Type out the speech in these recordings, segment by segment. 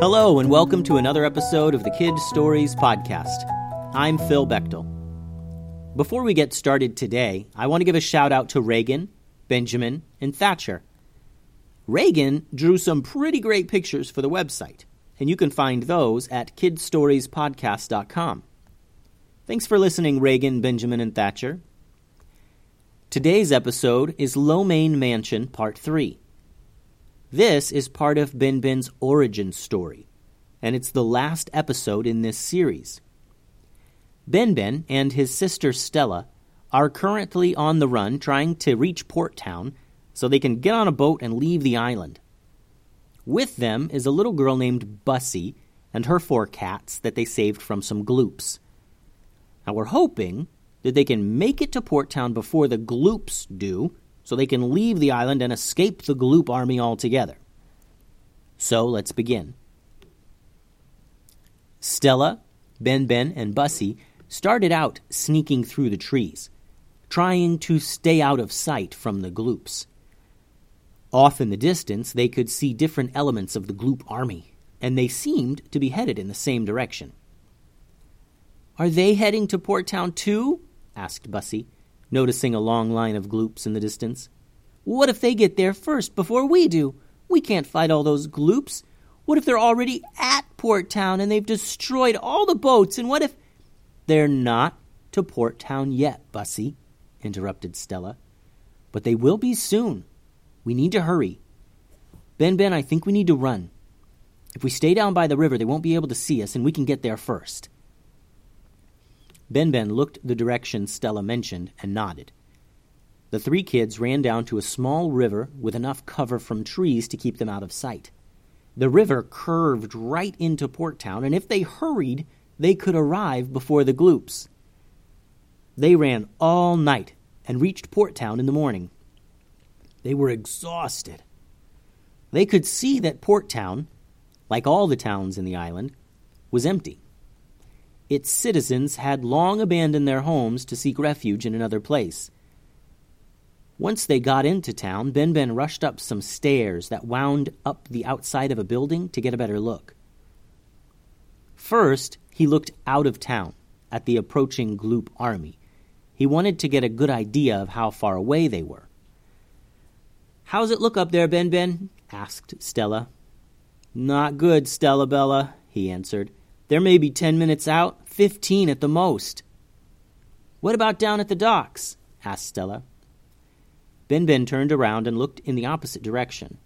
Hello, and welcome to another episode of the Kid Stories Podcast. I'm Phil Bechtel. Before we get started today, I want to give a shout out to Reagan, Benjamin, and Thatcher. Reagan drew some pretty great pictures for the website, and you can find those at kidstoriespodcast.com. Thanks for listening, Reagan, Benjamin, and Thatcher. Today's episode is Lo-Mein Mansion Part 3. This is part of Ben Ben's origin story, and it's the last episode in this series. Ben Ben and his sister Stella are currently on the run trying to reach Port Town so they can get on a boat and leave the island. With them is a little girl named Bussy and her four cats that they saved from some gloops. Now we're hoping that they can make it to Port Town before the gloops do so they can leave the island and escape the Gloop army altogether. So let's begin. Stella, Ben Ben, and Bussy started out sneaking through the trees, trying to stay out of sight from the Gloops. Off in the distance, they could see different elements of the Gloop army, and they seemed to be headed in the same direction. Are they heading to Port Town too? asked Bussy noticing a long line of gloops in the distance. What if they get there first before we do? We can't fight all those gloops. What if they're already at Port Town and they've destroyed all the boats? And what if. They're not to Port Town yet, Bussy, interrupted Stella. But they will be soon. We need to hurry. Ben Ben, I think we need to run. If we stay down by the river, they won't be able to see us, and we can get there first. Ben Ben looked the direction Stella mentioned and nodded. The three kids ran down to a small river with enough cover from trees to keep them out of sight. The river curved right into Port Town, and if they hurried, they could arrive before the gloops. They ran all night and reached Port Town in the morning. They were exhausted. They could see that Port Town, like all the towns in the island, was empty its citizens had long abandoned their homes to seek refuge in another place. Once they got into town, Ben Ben rushed up some stairs that wound up the outside of a building to get a better look. First, he looked out of town at the approaching Gloop army. He wanted to get a good idea of how far away they were. How's it look up there, Ben Ben? asked Stella. Not good, Stella Bella, he answered. There may be ten minutes out, fifteen at the most. What about down at the docks? asked Stella. Ben Ben turned around and looked in the opposite direction,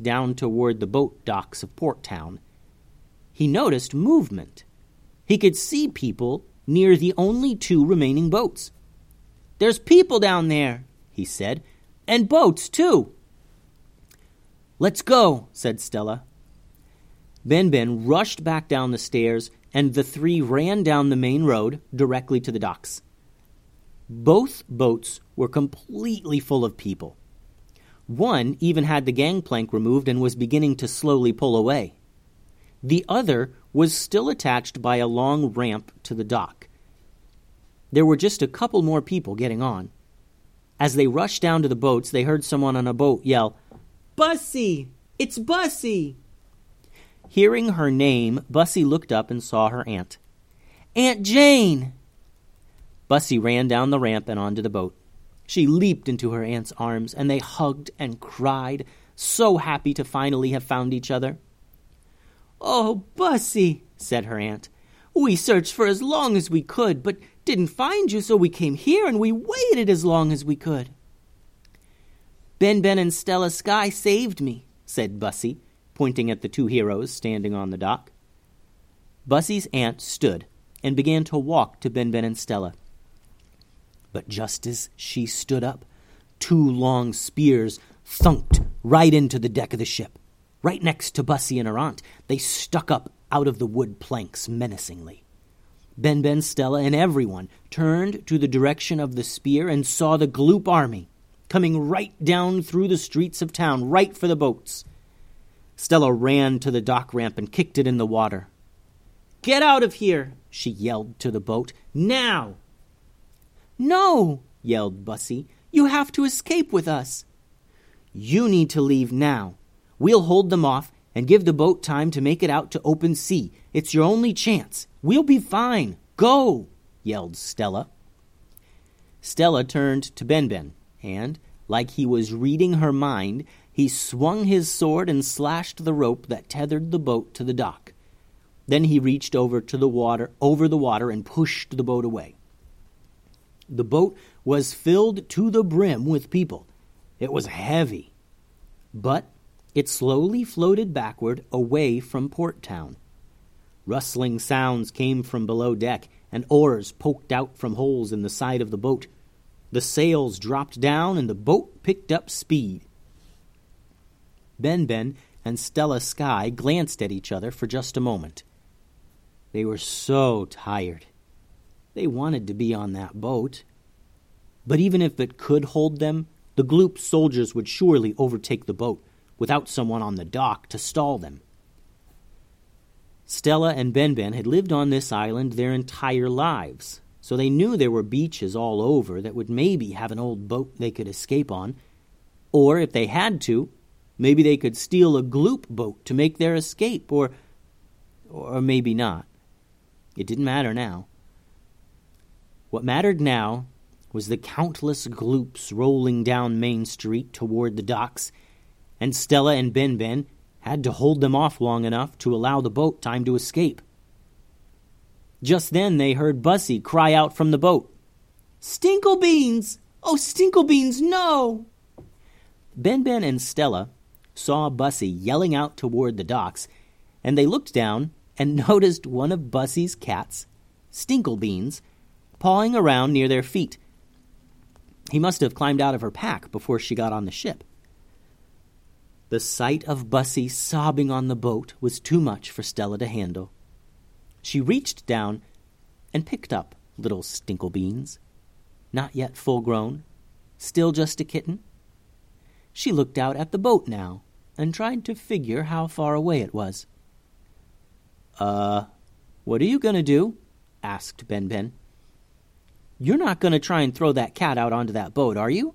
down toward the boat docks of Port Town. He noticed movement. He could see people near the only two remaining boats. There's people down there, he said, and boats, too. Let's go, said Stella. Ben Ben rushed back down the stairs, and the three ran down the main road directly to the docks. Both boats were completely full of people. One even had the gangplank removed and was beginning to slowly pull away. The other was still attached by a long ramp to the dock. There were just a couple more people getting on. As they rushed down to the boats, they heard someone on a boat yell, Bussy! It's Bussy! Hearing her name, Bussy looked up and saw her aunt. Aunt Jane! Bussy ran down the ramp and onto the boat. She leaped into her aunt's arms, and they hugged and cried, so happy to finally have found each other. Oh, Bussy, said her aunt, we searched for as long as we could, but didn't find you, so we came here and we waited as long as we could. Ben Ben and Stella Sky saved me, said Bussy, pointing at the two heroes standing on the dock. Bussy's aunt stood and began to walk to Ben Ben and Stella. But just as she stood up, two long spears thunked right into the deck of the ship. Right next to Bussy and her aunt, they stuck up out of the wood planks menacingly. Ben Ben, Stella, and everyone turned to the direction of the spear and saw the Gloop army coming right down through the streets of town, right for the boats. Stella ran to the dock ramp and kicked it in the water. Get out of here, she yelled to the boat. Now! No, yelled Bussy. You have to escape with us. You need to leave now. We'll hold them off, and give the boat time to make it out to open sea. It's your only chance. We'll be fine. Go! yelled Stella. Stella turned to Ben Ben and, like he was reading her mind, he swung his sword and slashed the rope that tethered the boat to the dock. Then he reached over to the water, over the water and pushed the boat away. The boat was filled to the brim with people. It was heavy, but it slowly floated backward away from Port Town. Rustling sounds came from below deck, and oars poked out from holes in the side of the boat. The sails dropped down, and the boat picked up speed. Ben Ben and Stella Sky glanced at each other for just a moment. They were so tired. They wanted to be on that boat. But even if it could hold them, the Gloop soldiers would surely overtake the boat without someone on the dock to stall them. Stella and Ben Ben had lived on this island their entire lives, so they knew there were beaches all over that would maybe have an old boat they could escape on, or if they had to, maybe they could steal a Gloop boat to make their escape, or or maybe not. It didn't matter now. What mattered now was the countless gloops rolling down Main Street toward the docks, and Stella and Ben Ben had to hold them off long enough to allow the boat time to escape. Just then they heard Bussy cry out from the boat, Stinklebeans! Oh, Stinklebeans, no! Ben Ben and Stella saw Bussy yelling out toward the docks, and they looked down and noticed one of Bussy's cats, Stinklebeans, pawing around near their feet. He must have climbed out of her pack before she got on the ship. The sight of Bussy sobbing on the boat was too much for Stella to handle. She reached down and picked up little Stinklebeans, not yet full grown, still just a kitten. She looked out at the boat now and tried to figure how far away it was. Uh, what are you going to do? asked Ben Ben. You're not going to try and throw that cat out onto that boat, are you?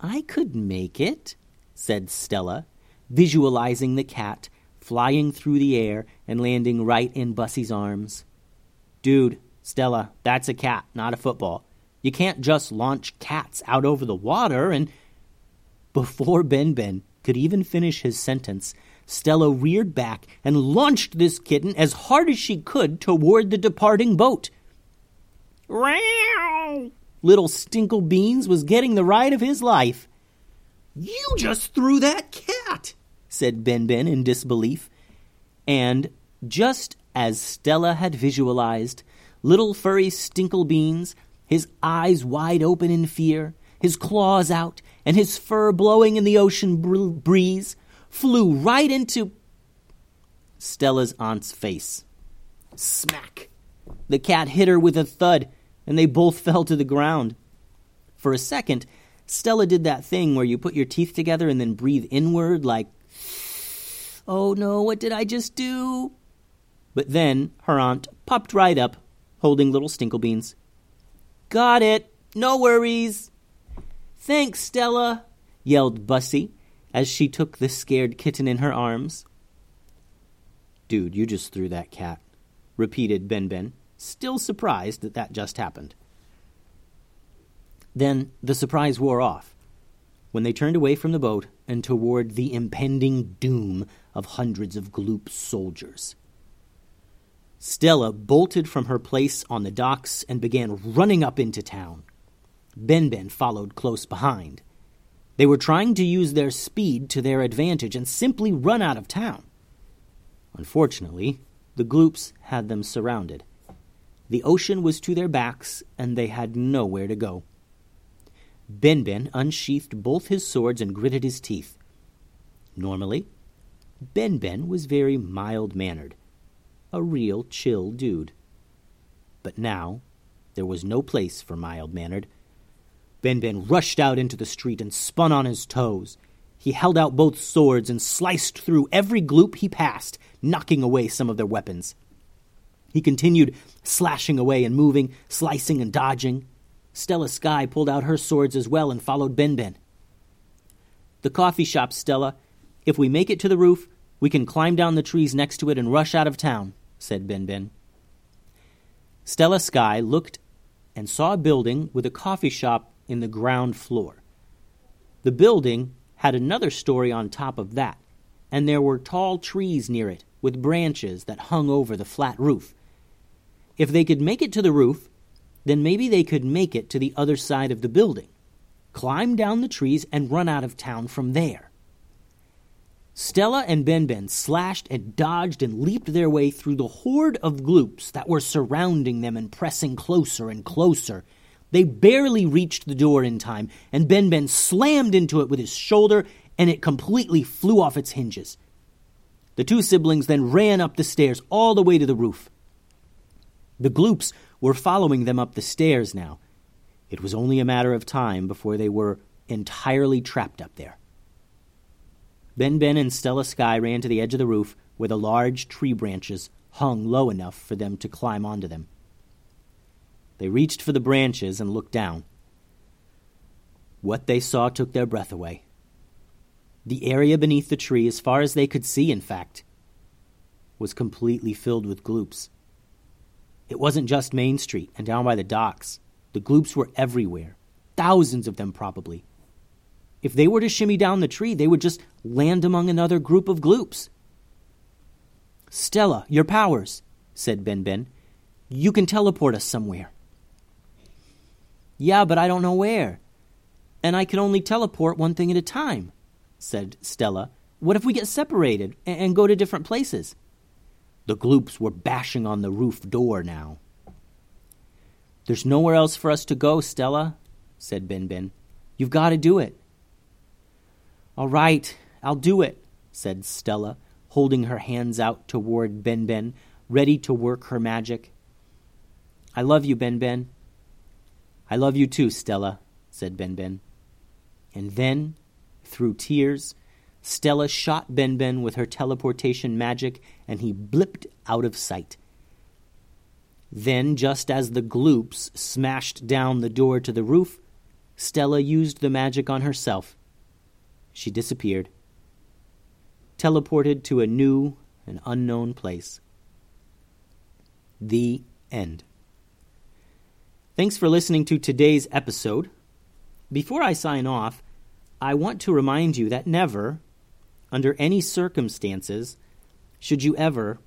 I could make it, said Stella, visualizing the cat flying through the air and landing right in Bussy's arms. Dude, Stella, that's a cat, not a football. You can't just launch cats out over the water and. Before Ben Ben could even finish his sentence, Stella reared back and launched this kitten as hard as she could toward the departing boat. Row! Little Stinklebeans was getting the ride of his life. You just threw that cat, said Ben Ben in disbelief. And just as Stella had visualized, little furry Stinklebeans, his eyes wide open in fear, his claws out, and his fur blowing in the ocean breeze, flew right into Stella's aunt's face. Smack! The cat hit her with a thud, and they both fell to the ground. For a second, Stella did that thing where you put your teeth together and then breathe inward, like, oh no, what did I just do? But then her aunt popped right up, holding little Stinklebeans. Got it! No worries! Thanks, Stella! yelled Bussy as she took the scared kitten in her arms. Dude, you just threw that cat, repeated Ben Ben, still surprised that that just happened. Then the surprise wore off when they turned away from the boat and toward the impending doom of hundreds of Gloop soldiers. Stella bolted from her place on the docks and began running up into town. Ben Ben followed close behind. They were trying to use their speed to their advantage and simply run out of town. Unfortunately, the Gloops had them surrounded. The ocean was to their backs, and they had nowhere to go. Ben Ben unsheathed both his swords and gritted his teeth. Normally, Ben Ben was very mild mannered, a real chill dude. But now, there was no place for mild mannered. Ben Ben rushed out into the street and spun on his toes. He held out both swords and sliced through every gloop he passed, knocking away some of their weapons. He continued slashing away and moving, slicing and dodging. Stella Sky pulled out her swords as well and followed Ben Ben. The coffee shop Stella, If we make it to the roof, we can climb down the trees next to it and rush out of town, said Ben Ben. Stella Sky looked and saw a building with a coffee shop in the ground floor. The building had another story on top of that, and there were tall trees near it with branches that hung over the flat roof. If they could make it to the roof, then maybe they could make it to the other side of the building, climb down the trees, and run out of town from there. Stella and Ben Ben slashed and dodged and leaped their way through the horde of gloops that were surrounding them and pressing closer and closer. They barely reached the door in time, and Ben Ben slammed into it with his shoulder, and it completely flew off its hinges. The two siblings then ran up the stairs all the way to the roof. The gloops were following them up the stairs now. It was only a matter of time before they were entirely trapped up there. Ben Ben and Stella Sky ran to the edge of the roof where the large tree branches hung low enough for them to climb onto them. They reached for the branches and looked down. What they saw took their breath away. The area beneath the tree, as far as they could see, in fact, was completely filled with gloops. It wasn't just Main Street and down by the docks. The gloops were everywhere, thousands of them probably. If they were to shimmy down the tree, they would just land among another group of gloops. Stella, your powers, said Ben Ben. You can teleport us somewhere. Yeah, but I don't know where. And I can only teleport one thing at a time, said Stella. What if we get separated and go to different places? The gloops were bashing on the roof door now. There's nowhere else for us to go, Stella, said Ben Ben. You've got to do it. All right, I'll do it, said Stella, holding her hands out toward Ben Ben, ready to work her magic. I love you, Ben Ben. I love you too, Stella, said Ben Ben. And then, through tears, Stella shot Ben Ben with her teleportation magic, and he blipped out of sight. Then, just as the gloops smashed down the door to the roof, Stella used the magic on herself. She disappeared, teleported to a new and unknown place. The end. Thanks for listening to today's episode. Before I sign off, I want to remind you that never, under any circumstances, should you ever,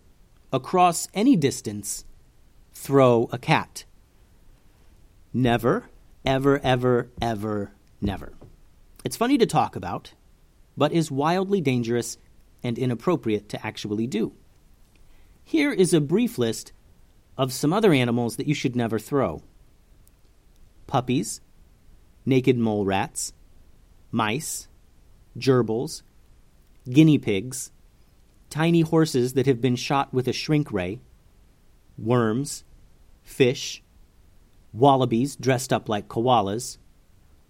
across any distance, throw a cat. Never, ever, ever, ever, never. It's funny to talk about, but is wildly dangerous and inappropriate to actually do. Here is a brief list of some other animals that you should never throw puppies, naked mole rats, mice, gerbils, guinea pigs, tiny horses that have been shot with a shrink ray, worms, fish, wallabies dressed up like koalas,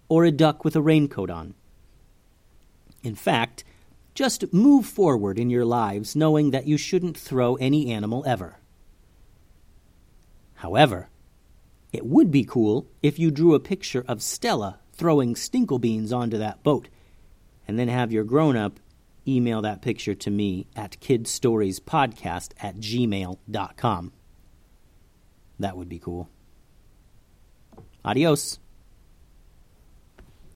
or a duck with a raincoat on. In fact, just move forward in your lives knowing that you shouldn't throw any animal ever. However, it would be cool if you drew a picture of Stella throwing stinklebeans onto that boat and then have your grown up email that picture to me at kidstoriespodcast at gmail.com. That would be cool. Adios.